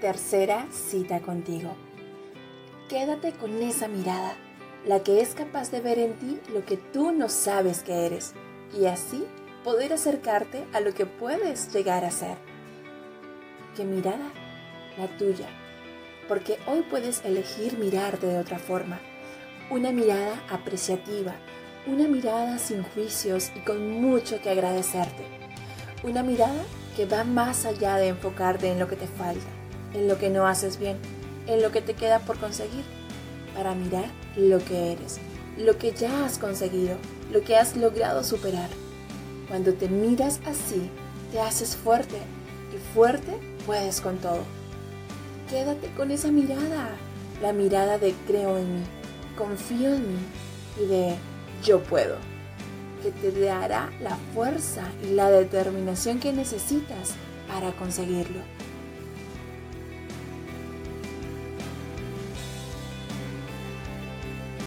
Tercera cita contigo. Quédate con esa mirada, la que es capaz de ver en ti lo que tú no sabes que eres, y así poder acercarte a lo que puedes llegar a ser. ¿Qué mirada? La tuya. Porque hoy puedes elegir mirarte de otra forma. Una mirada apreciativa, una mirada sin juicios y con mucho que agradecerte. Una mirada que va más allá de enfocarte en lo que te falta, en lo que no haces bien, en lo que te queda por conseguir, para mirar lo que eres, lo que ya has conseguido, lo que has logrado superar. Cuando te miras así, te haces fuerte y fuerte puedes con todo. Quédate con esa mirada, la mirada de creo en mí, confío en mí y de yo puedo, que te dará la fuerza y la determinación que necesitas para conseguirlo.